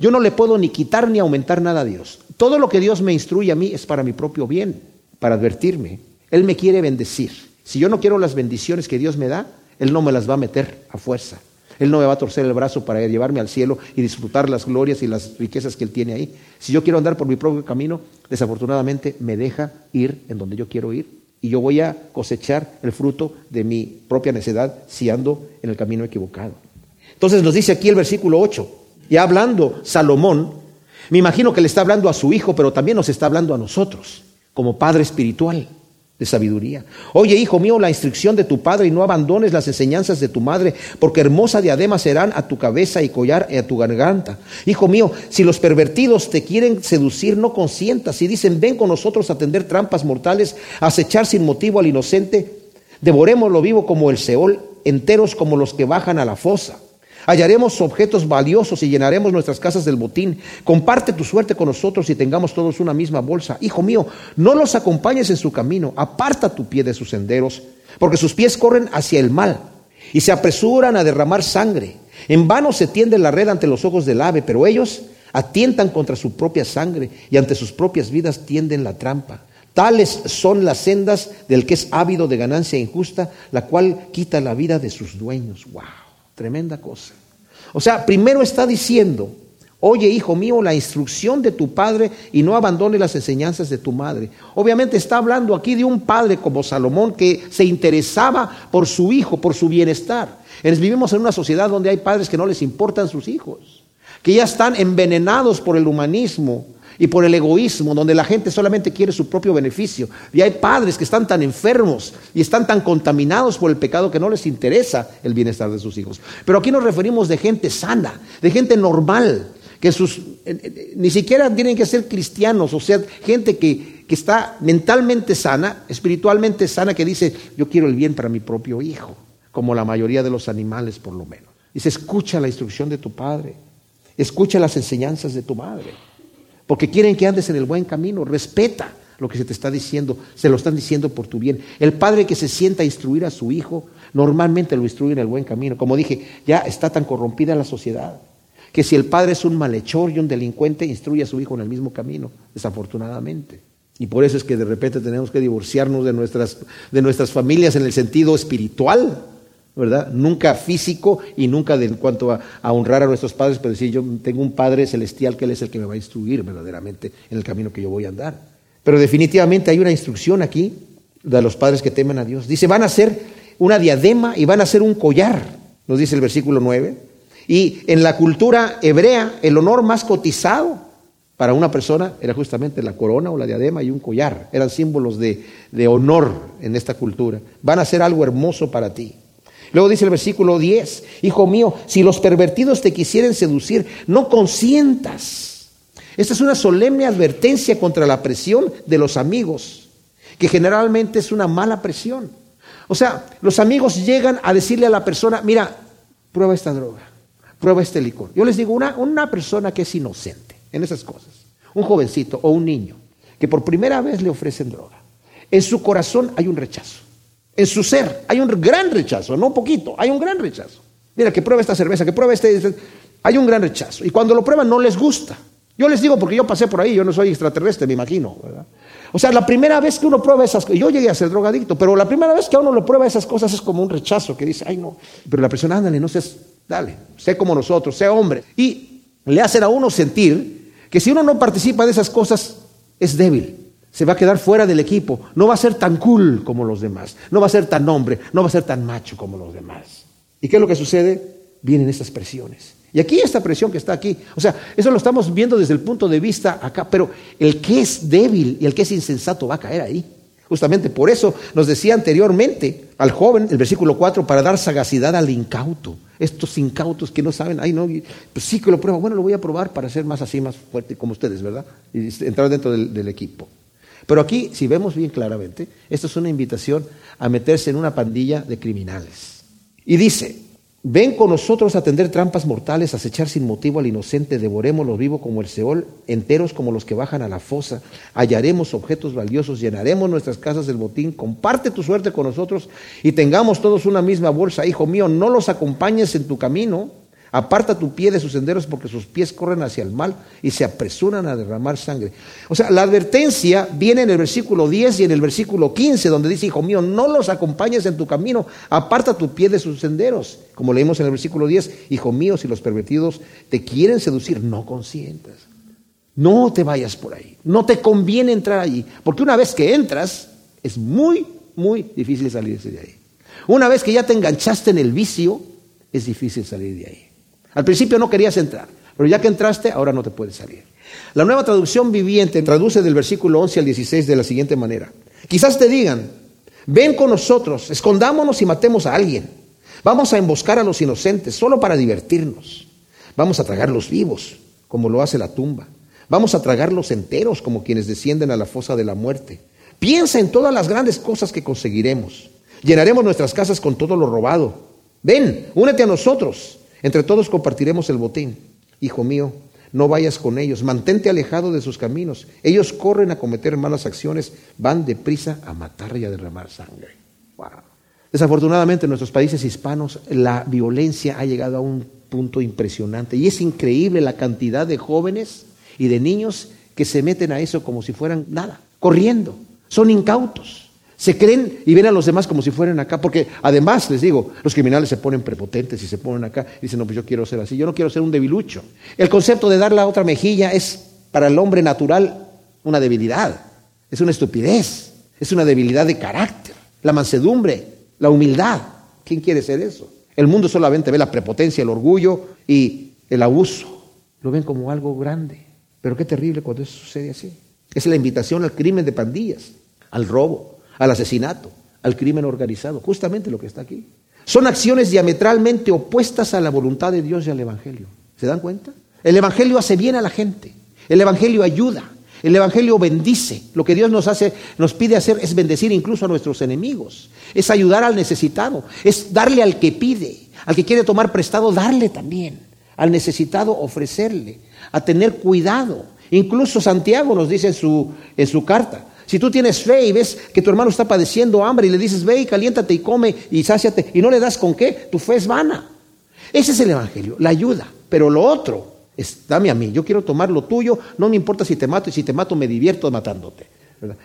Yo no le puedo ni quitar ni aumentar nada a Dios. Todo lo que Dios me instruye a mí es para mi propio bien, para advertirme. Él me quiere bendecir. Si yo no quiero las bendiciones que Dios me da, Él no me las va a meter a fuerza. Él no me va a torcer el brazo para llevarme al cielo y disfrutar las glorias y las riquezas que Él tiene ahí. Si yo quiero andar por mi propio camino, desafortunadamente me deja ir en donde yo quiero ir. Y yo voy a cosechar el fruto de mi propia necedad si ando en el camino equivocado. Entonces nos dice aquí el versículo 8, ya hablando Salomón, me imagino que le está hablando a su hijo, pero también nos está hablando a nosotros, como padre espiritual de sabiduría. Oye, hijo mío, la instrucción de tu padre y no abandones las enseñanzas de tu madre, porque hermosa diadema serán a tu cabeza y collar a tu garganta. Hijo mío, si los pervertidos te quieren seducir, no consientas. Si dicen, ven con nosotros a tender trampas mortales, acechar sin motivo al inocente, devorémoslo vivo como el Seol, enteros como los que bajan a la fosa. Hallaremos objetos valiosos y llenaremos nuestras casas del botín. Comparte tu suerte con nosotros y tengamos todos una misma bolsa. Hijo mío, no los acompañes en su camino, aparta tu pie de sus senderos, porque sus pies corren hacia el mal y se apresuran a derramar sangre. En vano se tiende la red ante los ojos del ave, pero ellos atientan contra su propia sangre y ante sus propias vidas tienden la trampa. Tales son las sendas del que es ávido de ganancia injusta, la cual quita la vida de sus dueños. ¡Wow! Tremenda cosa. O sea, primero está diciendo, oye hijo mío, la instrucción de tu padre y no abandone las enseñanzas de tu madre. Obviamente está hablando aquí de un padre como Salomón que se interesaba por su hijo, por su bienestar. Vivimos en una sociedad donde hay padres que no les importan sus hijos, que ya están envenenados por el humanismo, y por el egoísmo, donde la gente solamente quiere su propio beneficio. Y hay padres que están tan enfermos y están tan contaminados por el pecado que no les interesa el bienestar de sus hijos. Pero aquí nos referimos de gente sana, de gente normal, que sus, eh, eh, ni siquiera tienen que ser cristianos, o sea, gente que, que está mentalmente sana, espiritualmente sana, que dice, yo quiero el bien para mi propio hijo, como la mayoría de los animales por lo menos. Dice, escucha la instrucción de tu padre, escucha las enseñanzas de tu madre porque quieren que andes en el buen camino. Respeta lo que se te está diciendo, se lo están diciendo por tu bien. El padre que se sienta a instruir a su hijo, normalmente lo instruye en el buen camino. Como dije, ya está tan corrompida la sociedad, que si el padre es un malhechor y un delincuente, instruye a su hijo en el mismo camino, desafortunadamente. Y por eso es que de repente tenemos que divorciarnos de nuestras, de nuestras familias en el sentido espiritual, ¿verdad? Nunca físico y nunca en cuanto a, honrar a nuestros padres, pero decir, yo tengo un Padre celestial que Él es el que me va a instruir verdaderamente en el camino que yo voy a andar. Pero definitivamente hay una instrucción aquí de los padres que temen a Dios. Dice, van a ser una diadema y van a ser un collar, nos dice el versículo 9. Y en la cultura hebrea, el honor más cotizado para una persona era justamente la corona o la diadema y un collar. Eran símbolos de honor en esta cultura. Van a ser algo hermoso para ti. Luego dice el versículo 10, Hijo mío, si los pervertidos te quisieren seducir, no consientas. Esta es una solemne advertencia contra la presión de los amigos, que generalmente es una mala presión. O sea, los amigos llegan a decirle a la persona, mira, prueba esta droga, prueba este licor. Yo les digo, una, una persona que es inocente en esas cosas, un jovencito o un niño, que por primera vez le ofrecen droga, en su corazón hay un rechazo. En su ser hay un gran rechazo, no poquito, hay un gran rechazo. Mira, que prueba esta cerveza, que prueba este, este, Hay un gran rechazo. Y cuando lo prueban no les gusta. Yo les digo porque yo pasé por ahí, yo no soy extraterrestre, me imagino. O sea, la primera vez que uno prueba esas cosas, yo llegué a ser drogadicto, pero la primera vez que uno lo prueba esas cosas es como un rechazo que dice, ay no, pero la persona, ándale, no seas, dale, sé como nosotros, sé hombre. Y le hacen a uno sentir que si uno no participa de esas cosas, es débil se va a quedar fuera del equipo, no va a ser tan cool como los demás, no va a ser tan hombre, no va a ser tan macho como los demás. ¿Y qué es lo que sucede? Vienen estas presiones. Y aquí esta presión que está aquí, o sea, eso lo estamos viendo desde el punto de vista acá, pero el que es débil y el que es insensato va a caer ahí. Justamente por eso nos decía anteriormente al joven, el versículo 4, para dar sagacidad al incauto. Estos incautos que no saben, ay no, pues sí que lo pruebo, bueno, lo voy a probar para ser más así, más fuerte como ustedes, ¿verdad? Y entrar dentro del equipo. Pero aquí, si vemos bien claramente, esto es una invitación a meterse en una pandilla de criminales. Y dice, Ven con nosotros a tender trampas mortales, acechar sin motivo al inocente, devorémoslos vivos como el Seol, enteros como los que bajan a la fosa, hallaremos objetos valiosos, llenaremos nuestras casas del botín, comparte tu suerte con nosotros y tengamos todos una misma bolsa. Hijo mío, no los acompañes en tu camino, Aparta tu pie de sus senderos porque sus pies corren hacia el mal y se apresuran a derramar sangre. O sea, la advertencia viene en el versículo 10 y en el versículo 15, donde dice, Hijo mío, no los acompañes en tu camino, aparta tu pie de sus senderos. Como leímos en el versículo 10, Hijo mío, si los pervertidos te quieren seducir, no consientas. No te vayas por ahí. No te conviene entrar allí. Porque una vez que entras, es muy, muy difícil salirse de ahí. Una vez que ya te enganchaste en el vicio, es difícil salir de ahí. Al principio no querías entrar, pero ya que entraste, ahora no te puedes salir. La nueva traducción viviente traduce del versículo 11 al 16 de la siguiente manera. Quizás te digan, ven con nosotros, escondámonos y matemos a alguien. Vamos a emboscar a los inocentes solo para divertirnos. Vamos a tragarlos vivos, como lo hace la tumba. Vamos a tragarlos enteros, como quienes descienden a la fosa de la muerte. Piensa en todas las grandes cosas que conseguiremos. Llenaremos nuestras casas con todo lo robado. Ven, únete a nosotros. Entre todos compartiremos el botín. Hijo mío, no vayas con ellos, mantente alejado de sus caminos. Ellos corren a cometer malas acciones, van deprisa a matar y a derramar sangre. Desafortunadamente en nuestros países hispanos la violencia ha llegado a un punto impresionante y es increíble la cantidad de jóvenes y de niños que se meten a eso como si fueran nada, corriendo. Son incautos. Se creen y ven a los demás como si fueran acá, porque además, les digo, los criminales se ponen prepotentes y se ponen acá y dicen, no, pues yo quiero ser así, yo no quiero ser un debilucho. El concepto de dar la otra mejilla es para el hombre natural una debilidad, es una estupidez, es una debilidad de carácter, la mansedumbre, la humildad. ¿Quién quiere ser eso? El mundo solamente ve la prepotencia, el orgullo y el abuso. Lo ven como algo grande. Pero qué terrible cuando eso sucede así. Es la invitación al crimen de pandillas, al robo, al asesinato, al crimen organizado, justamente lo que está aquí. Son acciones diametralmente opuestas a la voluntad de Dios y al Evangelio. ¿Se dan cuenta? El Evangelio hace bien a la gente, el Evangelio ayuda, el Evangelio bendice. Lo que Dios nos hace, nos pide hacer es bendecir incluso a nuestros enemigos, es ayudar al necesitado, es darle al que pide, al que quiere tomar prestado, darle también, al necesitado ofrecerle, a tener cuidado. Incluso Santiago nos dice en su, en su carta, si tú tienes fe y ves que tu hermano está padeciendo hambre y le dices, ve y caliéntate y come y sáciate, y no le das con qué, tu fe es vana. Ese es el Evangelio, la ayuda. Pero lo otro es, dame a mí, yo quiero tomar lo tuyo, no me importa si te mato y si te mato me divierto matándote.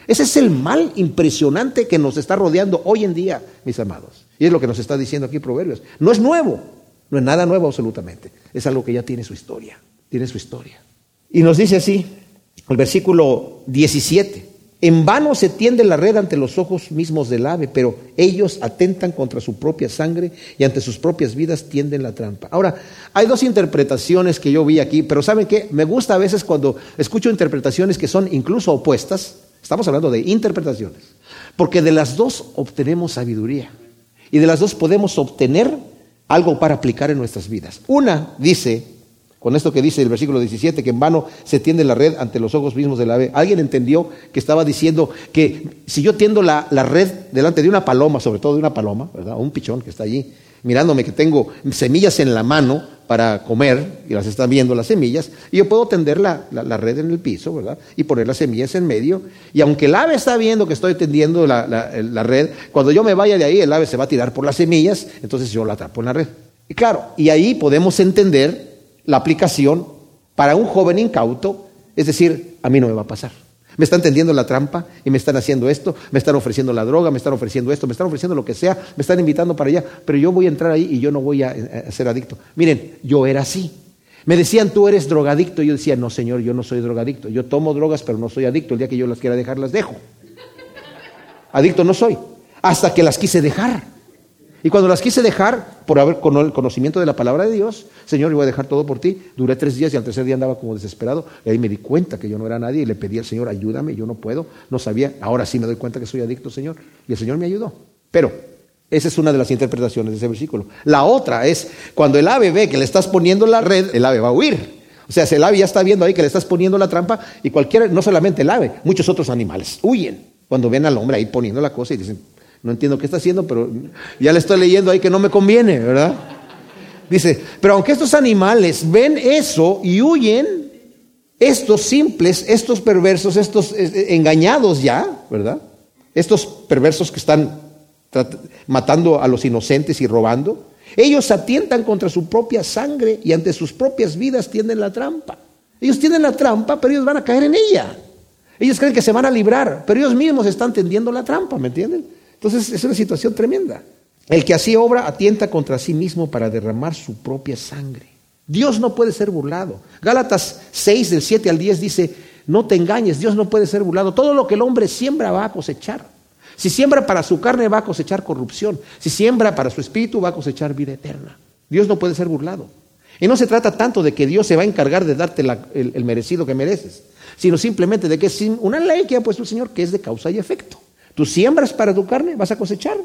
Ese es el mal impresionante que nos está rodeando hoy en día, mis amados. Y es lo que nos está diciendo aquí Proverbios. No es nuevo, no es nada nuevo absolutamente. Es algo que ya tiene su historia, tiene su historia. Y nos dice así, el versículo 17. En vano se tiende la red ante los ojos mismos del ave, pero ellos atentan contra su propia sangre y ante sus propias vidas tienden la trampa. Ahora, hay dos interpretaciones que yo vi aquí, pero ¿saben qué? Me gusta a veces cuando escucho interpretaciones que son incluso opuestas. Estamos hablando de interpretaciones, porque de las dos obtenemos sabiduría y de las dos podemos obtener algo para aplicar en nuestras vidas. Una dice, con esto que dice el versículo 17, que en vano se tiende la red ante los ojos mismos del ave. Alguien entendió que estaba diciendo que si yo tiendo la, red delante de una paloma, sobre todo de una paloma, ¿verdad? un pichón que está allí, mirándome que tengo semillas en la mano para comer, y las están viendo las semillas, y yo puedo tender la, red en el piso, ¿verdad? Y poner las semillas en medio, y aunque el ave está viendo que estoy tendiendo la red, cuando yo me vaya de ahí, el ave se va a tirar por las semillas, entonces yo la atrapo en la red. Y claro, y ahí podemos entender la aplicación para un joven incauto, es decir, a mí no me va a pasar. Me están tendiendo la trampa y me están haciendo esto, me están ofreciendo la droga, me están ofreciendo esto, me están ofreciendo lo que sea, me están invitando para allá, pero yo voy a entrar ahí y yo no voy a, a ser adicto. Miren, yo era así. Me decían, tú eres drogadicto. Y yo decía, no, señor, yo no soy drogadicto. Yo tomo drogas, pero no soy adicto. El día que yo las quiera dejar, las dejo. Adicto no soy. Hasta que las quise dejar. Y cuando las quise dejar, por haber con el conocimiento de la palabra de Dios, Señor, yo voy a dejar todo por ti. Duré tres días y al tercer día andaba como desesperado. Y ahí me di cuenta que yo no era nadie y le pedí al Señor, ayúdame, yo no puedo, no sabía. Ahora sí me doy cuenta que soy adicto, Señor. Y el Señor me ayudó. Pero esa es una de las interpretaciones de ese versículo. La otra es, cuando el ave ve que le estás poniendo la red, el ave va a huir. O sea, si el ave ya está viendo ahí que le estás poniendo la trampa y cualquiera, no solamente el ave, muchos otros animales huyen cuando ven al hombre ahí poniendo la cosa y dicen, no entiendo qué está haciendo, pero ya le estoy leyendo ahí que no me conviene, ¿verdad? Dice, pero aunque estos animales ven eso y huyen, estos simples, estos perversos, estos eh, eh, engañados ya, ¿verdad? Estos perversos que están matando a los inocentes y robando, ellos atientan contra su propia sangre y ante sus propias vidas tienden la trampa. Ellos tienen la trampa, pero ellos van a caer en ella. Ellos creen que se van a librar, pero ellos mismos están tendiendo la trampa, ¿me entienden? Entonces es una situación tremenda. El que así obra atienta contra sí mismo para derramar su propia sangre. Dios no puede ser burlado. Gálatas 6 del 7 al 10 dice, no te engañes, Dios no puede ser burlado. Todo lo que el hombre siembra va a cosechar. Si siembra para su carne va a cosechar corrupción. Si siembra para su espíritu va a cosechar vida eterna. Dios no puede ser burlado. Y no se trata tanto de que Dios se va a encargar de darte el, el, merecido que mereces, sino simplemente de que es una ley que ha puesto el Señor que es de causa y efecto. Tú siembras para tu carne, vas a cosechar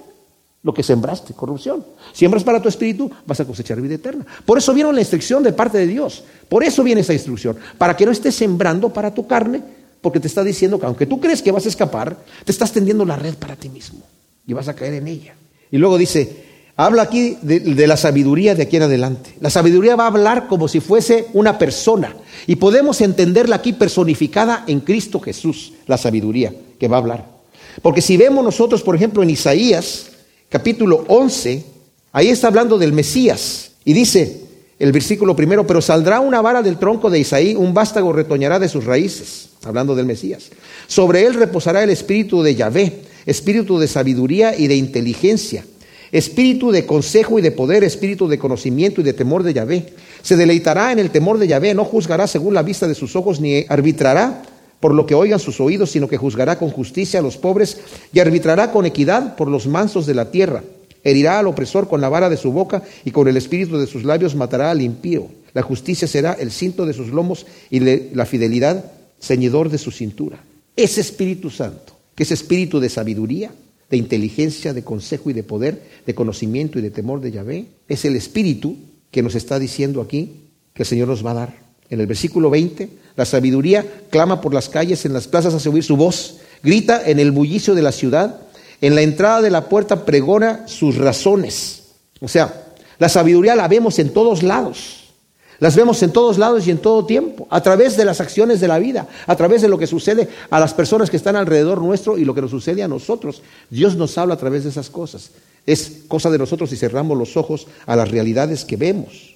lo que sembraste, corrupción. Siembras para tu espíritu, vas a cosechar vida eterna. Por eso vino la instrucción de parte de Dios. Por eso viene esa instrucción. Para que no estés sembrando para tu carne, porque te está diciendo que aunque tú crees que vas a escapar, te estás tendiendo la red para ti mismo y vas a caer en ella. Y luego dice, habla aquí de, de, la sabiduría de aquí en adelante. La sabiduría va a hablar como si fuese una persona y podemos entenderla aquí personificada en Cristo Jesús, la sabiduría que va a hablar. Porque si vemos nosotros, por ejemplo, en Isaías, capítulo 11, ahí está hablando del Mesías. Y dice el versículo primero, pero saldrá una vara del tronco de Isaí, un vástago retoñará de sus raíces, hablando del Mesías. Sobre él reposará el espíritu de Yahvé, espíritu de sabiduría y de inteligencia, espíritu de consejo y de poder, espíritu de conocimiento y de temor de Yahvé. Se deleitará en el temor de Yahvé, no juzgará según la vista de sus ojos, ni arbitrará por lo que oigan sus oídos, sino que juzgará con justicia a los pobres y arbitrará con equidad por los mansos de la tierra. Herirá al opresor con la vara de su boca y con el espíritu de sus labios matará al impío. La justicia será el cinto de sus lomos y la fidelidad ceñidor de su cintura. Ese Espíritu Santo, que es espíritu de sabiduría, de inteligencia, de consejo y de poder, de conocimiento y de temor de Yahvé, es el espíritu que nos está diciendo aquí que el Señor nos va a dar. En el versículo 20 la sabiduría clama por las calles, en las plazas hace oír su voz, grita en el bullicio de la ciudad, en la entrada de la puerta pregona sus razones. O sea, la sabiduría la vemos en todos lados. Las vemos en todos lados y en todo tiempo, a través de las acciones de la vida, a través de lo que sucede a las personas que están alrededor nuestro y lo que nos sucede a nosotros. Dios nos habla a través de esas cosas. Es cosa de nosotros si cerramos los ojos a las realidades que vemos.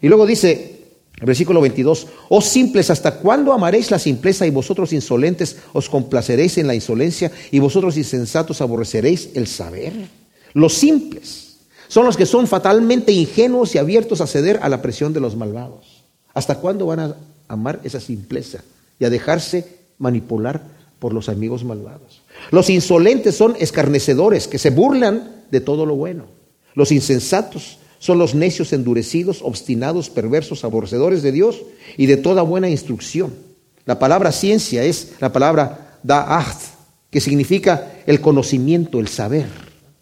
Y luego dice, Versículo 22. Oh simples, ¿hasta cuándo amaréis la simpleza y vosotros insolentes os complaceréis en la insolencia y vosotros insensatos aborreceréis el saber? Los simples son los que son fatalmente ingenuos y abiertos a ceder a la presión de los malvados. ¿Hasta cuándo van a amar esa simpleza y a dejarse manipular por los amigos malvados? Los insolentes son escarnecedores que se burlan de todo lo bueno. Los insensatos son los necios endurecidos, obstinados, perversos, aborrecedores de Dios y de toda buena instrucción. La palabra ciencia es la palabra da'aht, que significa el conocimiento, el saber.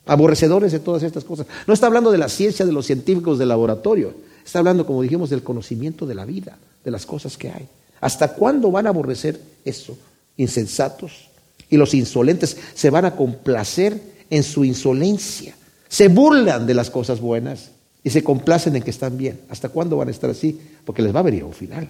Aborrecedores de todas estas cosas. No está hablando de la ciencia de los científicos del laboratorio. Está hablando, como dijimos, del conocimiento de la vida, de las cosas que hay. ¿Hasta cuándo van a aborrecer eso? Insensatos. Y los insolentes se van a complacer en su insolencia. Se burlan de las cosas buenas y se complacen en que están bien. ¿Hasta cuándo van a estar así? Porque les va a venir un final.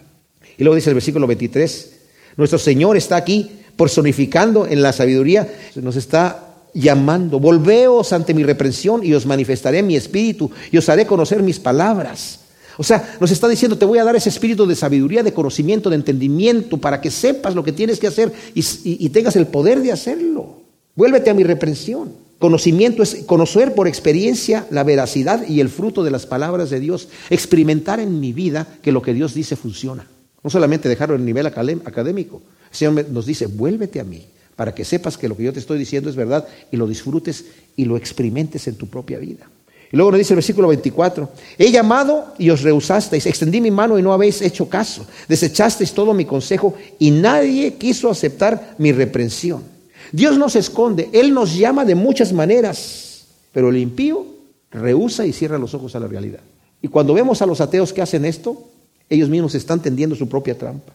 Y luego dice el versículo 23, nuestro Señor está aquí personificando en la sabiduría, nos está llamando, volveos ante mi reprensión y os manifestaré mi espíritu y os haré conocer mis palabras. O sea, nos está diciendo, te voy a dar ese espíritu de sabiduría, de conocimiento, de entendimiento, para que sepas lo que tienes que hacer y, y tengas el poder de hacerlo. Vuélvete a mi reprensión. Conocimiento es conocer por experiencia la veracidad y el fruto de las palabras de Dios, experimentar en mi vida que lo que Dios dice funciona. No solamente dejarlo en nivel académico. El Señor nos dice, vuélvete a mí para que sepas que lo que yo te estoy diciendo es verdad y lo disfrutes y lo experimentes en tu propia vida. Y luego nos dice el versículo 24, he llamado y os rehusasteis, extendí mi mano y no habéis hecho caso, desechasteis todo mi consejo y nadie quiso aceptar mi reprensión. Dios no se esconde, Él nos llama de muchas maneras, pero el impío rehúsa y cierra los ojos a la realidad. Y cuando vemos a los ateos que hacen esto, ellos mismos están tendiendo su propia trampa.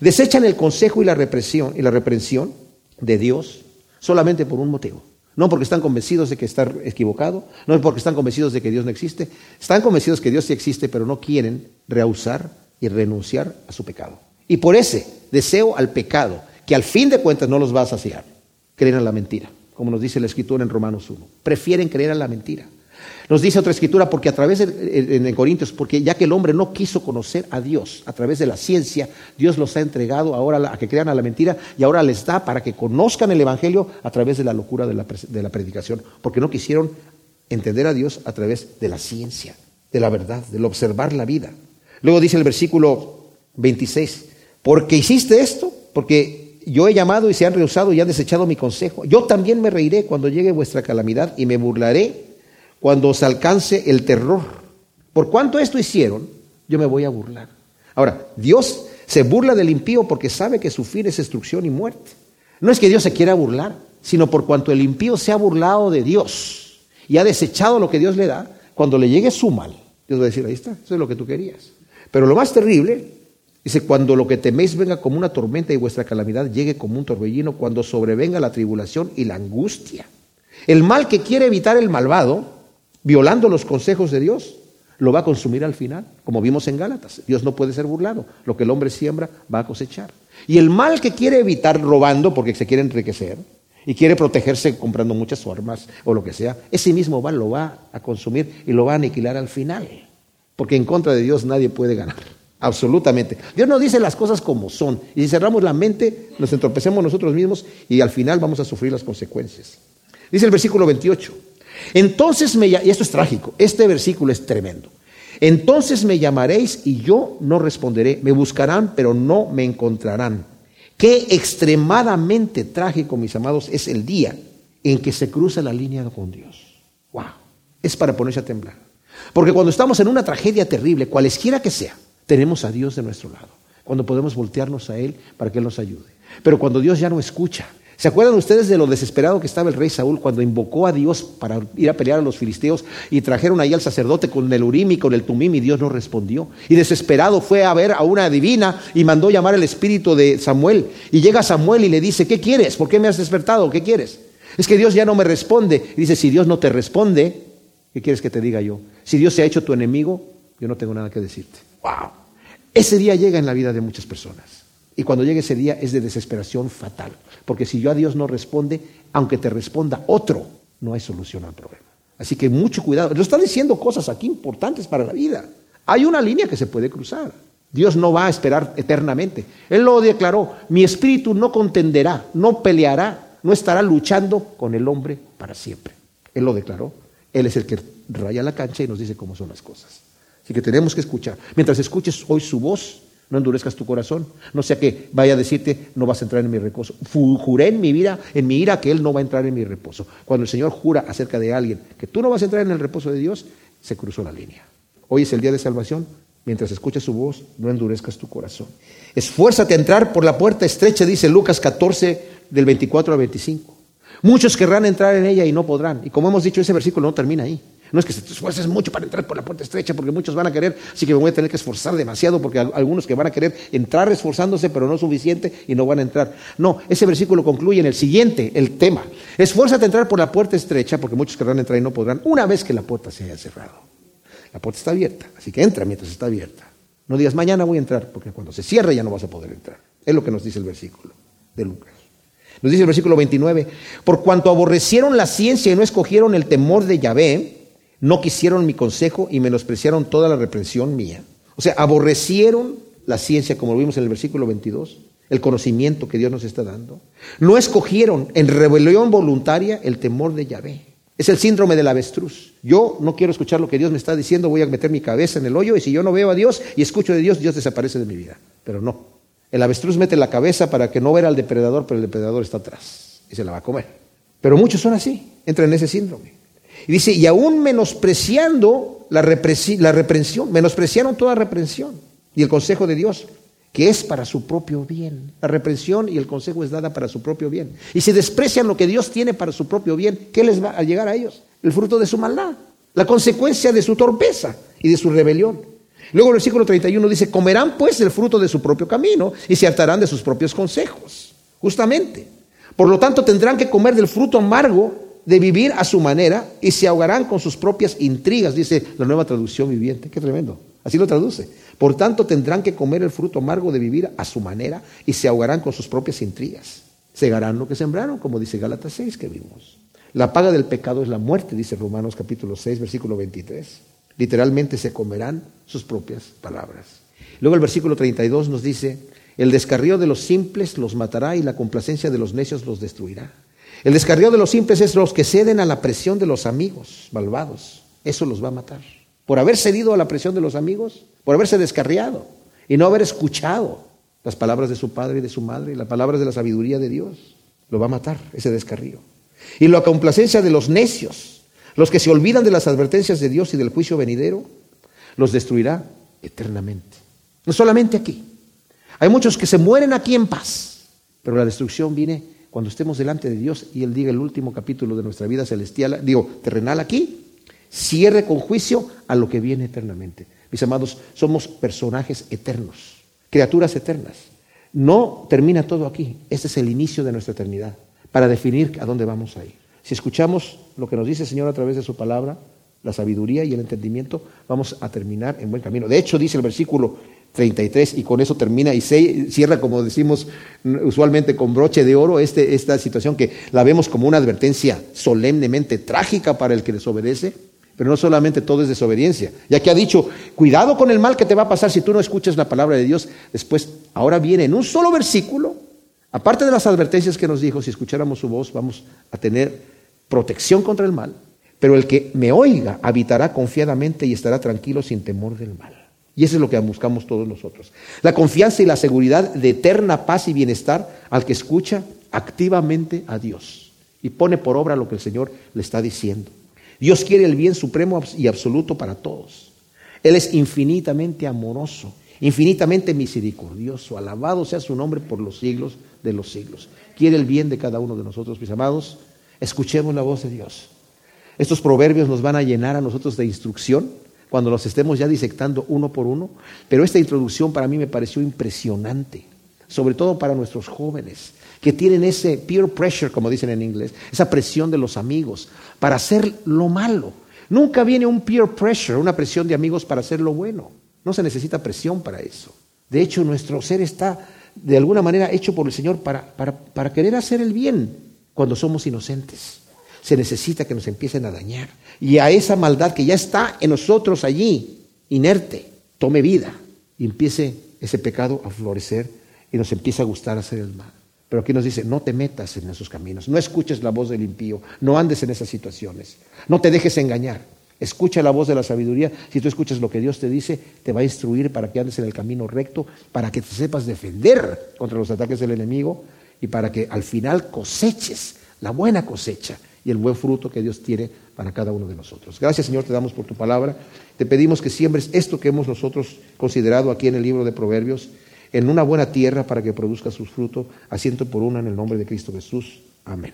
Desechan el consejo y la represión y la reprensión de Dios solamente por un motivo. No porque están convencidos de que está equivocado, no porque están convencidos de que Dios no existe, están convencidos que Dios sí existe, pero no quieren rehusar y renunciar a su pecado. Y por ese deseo al pecado, que al fin de cuentas no los va a saciar, creen en la mentira, como nos dice la escritura en Romanos 1. Prefieren creer en la mentira. Nos dice otra escritura, porque a través de, en Corintios, porque ya que el hombre no quiso conocer a Dios a través de la ciencia, Dios los ha entregado ahora a que crean a la mentira y ahora les da para que conozcan el Evangelio a través de la locura de la, de la predicación, porque no quisieron entender a Dios a través de la ciencia, de la verdad, del observar la vida. Luego dice el versículo 26, porque hiciste esto, porque yo he llamado y se han rehusado y han desechado mi consejo. Yo también me reiré cuando llegue vuestra calamidad y me burlaré cuando os alcance el terror. Por cuanto esto hicieron, yo me voy a burlar. Ahora, Dios se burla del impío porque sabe que su fin es destrucción y muerte. No es que Dios se quiera burlar, sino por cuanto el impío se ha burlado de Dios y ha desechado lo que Dios le da, cuando le llegue su mal, Dios va a decir, ahí está, eso es lo que tú querías. Pero lo más terrible, dice, cuando lo que teméis venga como una tormenta y vuestra calamidad llegue como un torbellino, cuando sobrevenga la tribulación y la angustia. El mal que quiere evitar el malvado, violando los consejos de Dios, lo va a consumir al final, como vimos en Gálatas. Dios no puede ser burlado. Lo que el hombre siembra va a cosechar. Y el mal que quiere evitar robando porque se quiere enriquecer y quiere protegerse comprando muchas armas o lo que sea, ese mismo mal lo va a consumir y lo va a aniquilar al final. Porque en contra de Dios nadie puede ganar. Absolutamente. Dios nos dice las cosas como son. Y si cerramos la mente, nos entorpecemos nosotros mismos y al final vamos a sufrir las consecuencias. Dice el versículo 28. Entonces me y esto es trágico, este versículo es tremendo. Entonces me llamaréis y yo no responderé, me buscarán pero no me encontrarán. Qué extremadamente trágico, mis amados, es el día en que se cruza la línea con Dios. Wow, es para ponerse a temblar. Porque cuando estamos en una tragedia terrible, cualesquiera que sea, tenemos a Dios de nuestro lado. Cuando podemos voltearnos a Él para que Él nos ayude. Pero cuando Dios ya no escucha, ¿Se acuerdan ustedes de lo desesperado que estaba el rey Saúl cuando invocó a Dios para ir a pelear a los filisteos y trajeron ahí al sacerdote con el urim y con el tumim y Dios no respondió? Y desesperado fue a ver a una divina y mandó llamar al espíritu de Samuel. Y llega Samuel y le dice, ¿qué quieres? ¿Por qué me has despertado? ¿Qué quieres? Es que Dios ya no me responde. Y dice, si Dios no te responde, ¿qué quieres que te diga yo? Si Dios se ha hecho tu enemigo, yo no tengo nada que decirte. ¡Wow! Ese día llega en la vida de muchas personas. Y cuando llegue ese día es de desesperación fatal. Porque si yo a Dios no responde, aunque te responda otro, no hay solución al problema. Así que mucho cuidado. Lo está diciendo cosas aquí importantes para la vida. Hay una línea que se puede cruzar. Dios no va a esperar eternamente. Él lo declaró. Mi espíritu no contenderá, no peleará, no estará luchando con el hombre para siempre. Él lo declaró. Él es el que raya la cancha y nos dice cómo son las cosas. Así que tenemos que escuchar. Mientras escuches hoy su voz, no endurezcas tu corazón. No sea que vaya a decirte, no vas a entrar en mi reposo. Juré en mi vida, en mi ira, que Él no va a entrar en mi reposo. Cuando el Señor jura acerca de alguien que tú no vas a entrar en el reposo de Dios, se cruzó la línea. Hoy es el día de salvación. Mientras escuches su voz, no endurezcas tu corazón. Esfuérzate a entrar por la puerta estrecha, dice Lucas 14, del 24 al 25. Muchos querrán entrar en ella y no podrán. Y como hemos dicho, ese versículo no termina ahí. No es que te esfuerces mucho para entrar por la puerta estrecha, porque muchos van a querer, así que me voy a tener que esforzar demasiado, porque algunos que van a querer entrar esforzándose, pero no suficiente y no van a entrar. No, ese versículo concluye en el siguiente, el tema. Esfuérzate a entrar por la puerta estrecha, porque muchos querrán entrar y no podrán, una vez que la puerta se haya cerrado. La puerta está abierta, así que entra mientras está abierta. No digas mañana voy a entrar, porque cuando se cierre ya no vas a poder entrar. Es lo que nos dice el versículo de Lucas. Nos dice el versículo 29, por cuanto aborrecieron la ciencia y no escogieron el temor de Yahvé, no quisieron mi consejo y menospreciaron toda la reprensión mía. O sea, aborrecieron la ciencia, como lo vimos en el versículo 22, el conocimiento que Dios nos está dando. No escogieron en rebelión voluntaria el temor de Yahvé. Es el síndrome del avestruz. Yo no quiero escuchar lo que Dios me está diciendo, voy a meter mi cabeza en el hoyo y si yo no veo a Dios y escucho de Dios, Dios desaparece de mi vida. Pero no. El avestruz mete la cabeza para que no vea al depredador, pero el depredador está atrás y se la va a comer. Pero muchos son así, entran en ese síndrome. Y dice, y aún menospreciando la, la reprensión, menospreciaron toda reprensión y el consejo de Dios, que es para su propio bien. La reprensión y el consejo es dada para su propio bien. Y si desprecian lo que Dios tiene para su propio bien, ¿qué les va a llegar a ellos? El fruto de su maldad, la consecuencia de su torpeza y de su rebelión. Luego el versículo 31 dice, comerán pues el fruto de su propio camino y se hartarán de sus propios consejos. Justamente. Por lo tanto, tendrán que comer del fruto amargo de vivir a su manera y se ahogarán con sus propias intrigas, dice la nueva traducción viviente. Qué tremendo. Así lo traduce. Por tanto, tendrán que comer el fruto amargo de vivir a su manera y se ahogarán con sus propias intrigas. Segarán lo que sembraron, como dice Gálatas 6 que vimos. La paga del pecado es la muerte, dice Romanos capítulo 6, versículo 23. Literalmente se comerán sus propias palabras. Luego el versículo 32 nos dice, el descarrío de los simples los matará y la complacencia de los necios los destruirá. El descarrío de los simples es los que ceden a la presión de los amigos malvados. Eso los va a matar. Por haber cedido a la presión de los amigos, por haberse descarriado y no haber escuchado las palabras de su padre y de su madre, y las palabras de la sabiduría de Dios. Lo va a matar ese descarrío. Y la complacencia de los necios, los que se olvidan de las advertencias de Dios y del juicio venidero, los destruirá eternamente. No solamente aquí. Hay muchos que se mueren aquí en paz, pero la destrucción viene cuando estemos delante de Dios y Él diga el último capítulo de nuestra vida celestial, digo, terrenal aquí, cierre con juicio a lo que viene eternamente. Mis amados, somos personajes eternos, criaturas eternas. No termina todo aquí. Este es el inicio de nuestra eternidad para definir a dónde vamos a ir. Si escuchamos lo que nos dice el Señor a través de su palabra, la sabiduría y el entendimiento, vamos a terminar en buen camino. De hecho, dice el versículo 33 y con eso termina y se cierra, como decimos usualmente, con broche de oro este, esta situación que la vemos como una advertencia solemnemente trágica para el que desobedece. Pero no solamente todo es desobediencia, ya que ha dicho, cuidado con el mal que te va a pasar si tú no escuchas la palabra de Dios. Después, ahora viene en un solo versículo, aparte de las advertencias que nos dijo, si escucháramos su voz vamos a tener protección contra el mal, pero el que me oiga habitará confiadamente y estará tranquilo sin temor del mal. Y eso es lo que buscamos todos nosotros. La confianza y la seguridad de eterna paz y bienestar al que escucha activamente a Dios y pone por obra lo que el Señor le está diciendo. Dios quiere el bien supremo y absoluto para todos. Él es infinitamente amoroso, infinitamente misericordioso. Alabado sea su nombre por los siglos de los siglos. Quiere el bien de cada uno de nosotros, mis amados. Escuchemos la voz de Dios. Estos proverbios nos van a llenar a nosotros de instrucción cuando los estemos ya disectando uno por uno, pero esta introducción para mí me pareció impresionante, sobre todo para nuestros jóvenes, que tienen ese peer pressure, como dicen en inglés, esa presión de los amigos para hacer lo malo. Nunca viene un peer pressure, una presión de amigos para hacer lo bueno. No se necesita presión para eso. De hecho, nuestro ser está de alguna manera hecho por el Señor para, para, para querer hacer el bien cuando somos inocentes se necesita que nos empiecen a dañar. Y a esa maldad que ya está en nosotros allí, inerte, tome vida y empiece ese pecado a florecer y nos empieza a gustar hacer el mal. Pero aquí nos dice, no te metas en esos caminos, no escuches la voz del impío, no andes en esas situaciones, no te dejes engañar. Escucha la voz de la sabiduría. Si tú escuchas lo que Dios te dice, te va a instruir para que andes en el camino recto, para que te sepas defender contra los ataques del enemigo y para que al final coseches la buena cosecha y el buen fruto que Dios tiene para cada uno de nosotros. Gracias Señor, te damos por tu palabra. Te pedimos que siembres esto que hemos nosotros considerado aquí en el libro de Proverbios en una buena tierra para que produzca sus frutos, asiento por una en el nombre de Cristo Jesús. Amén.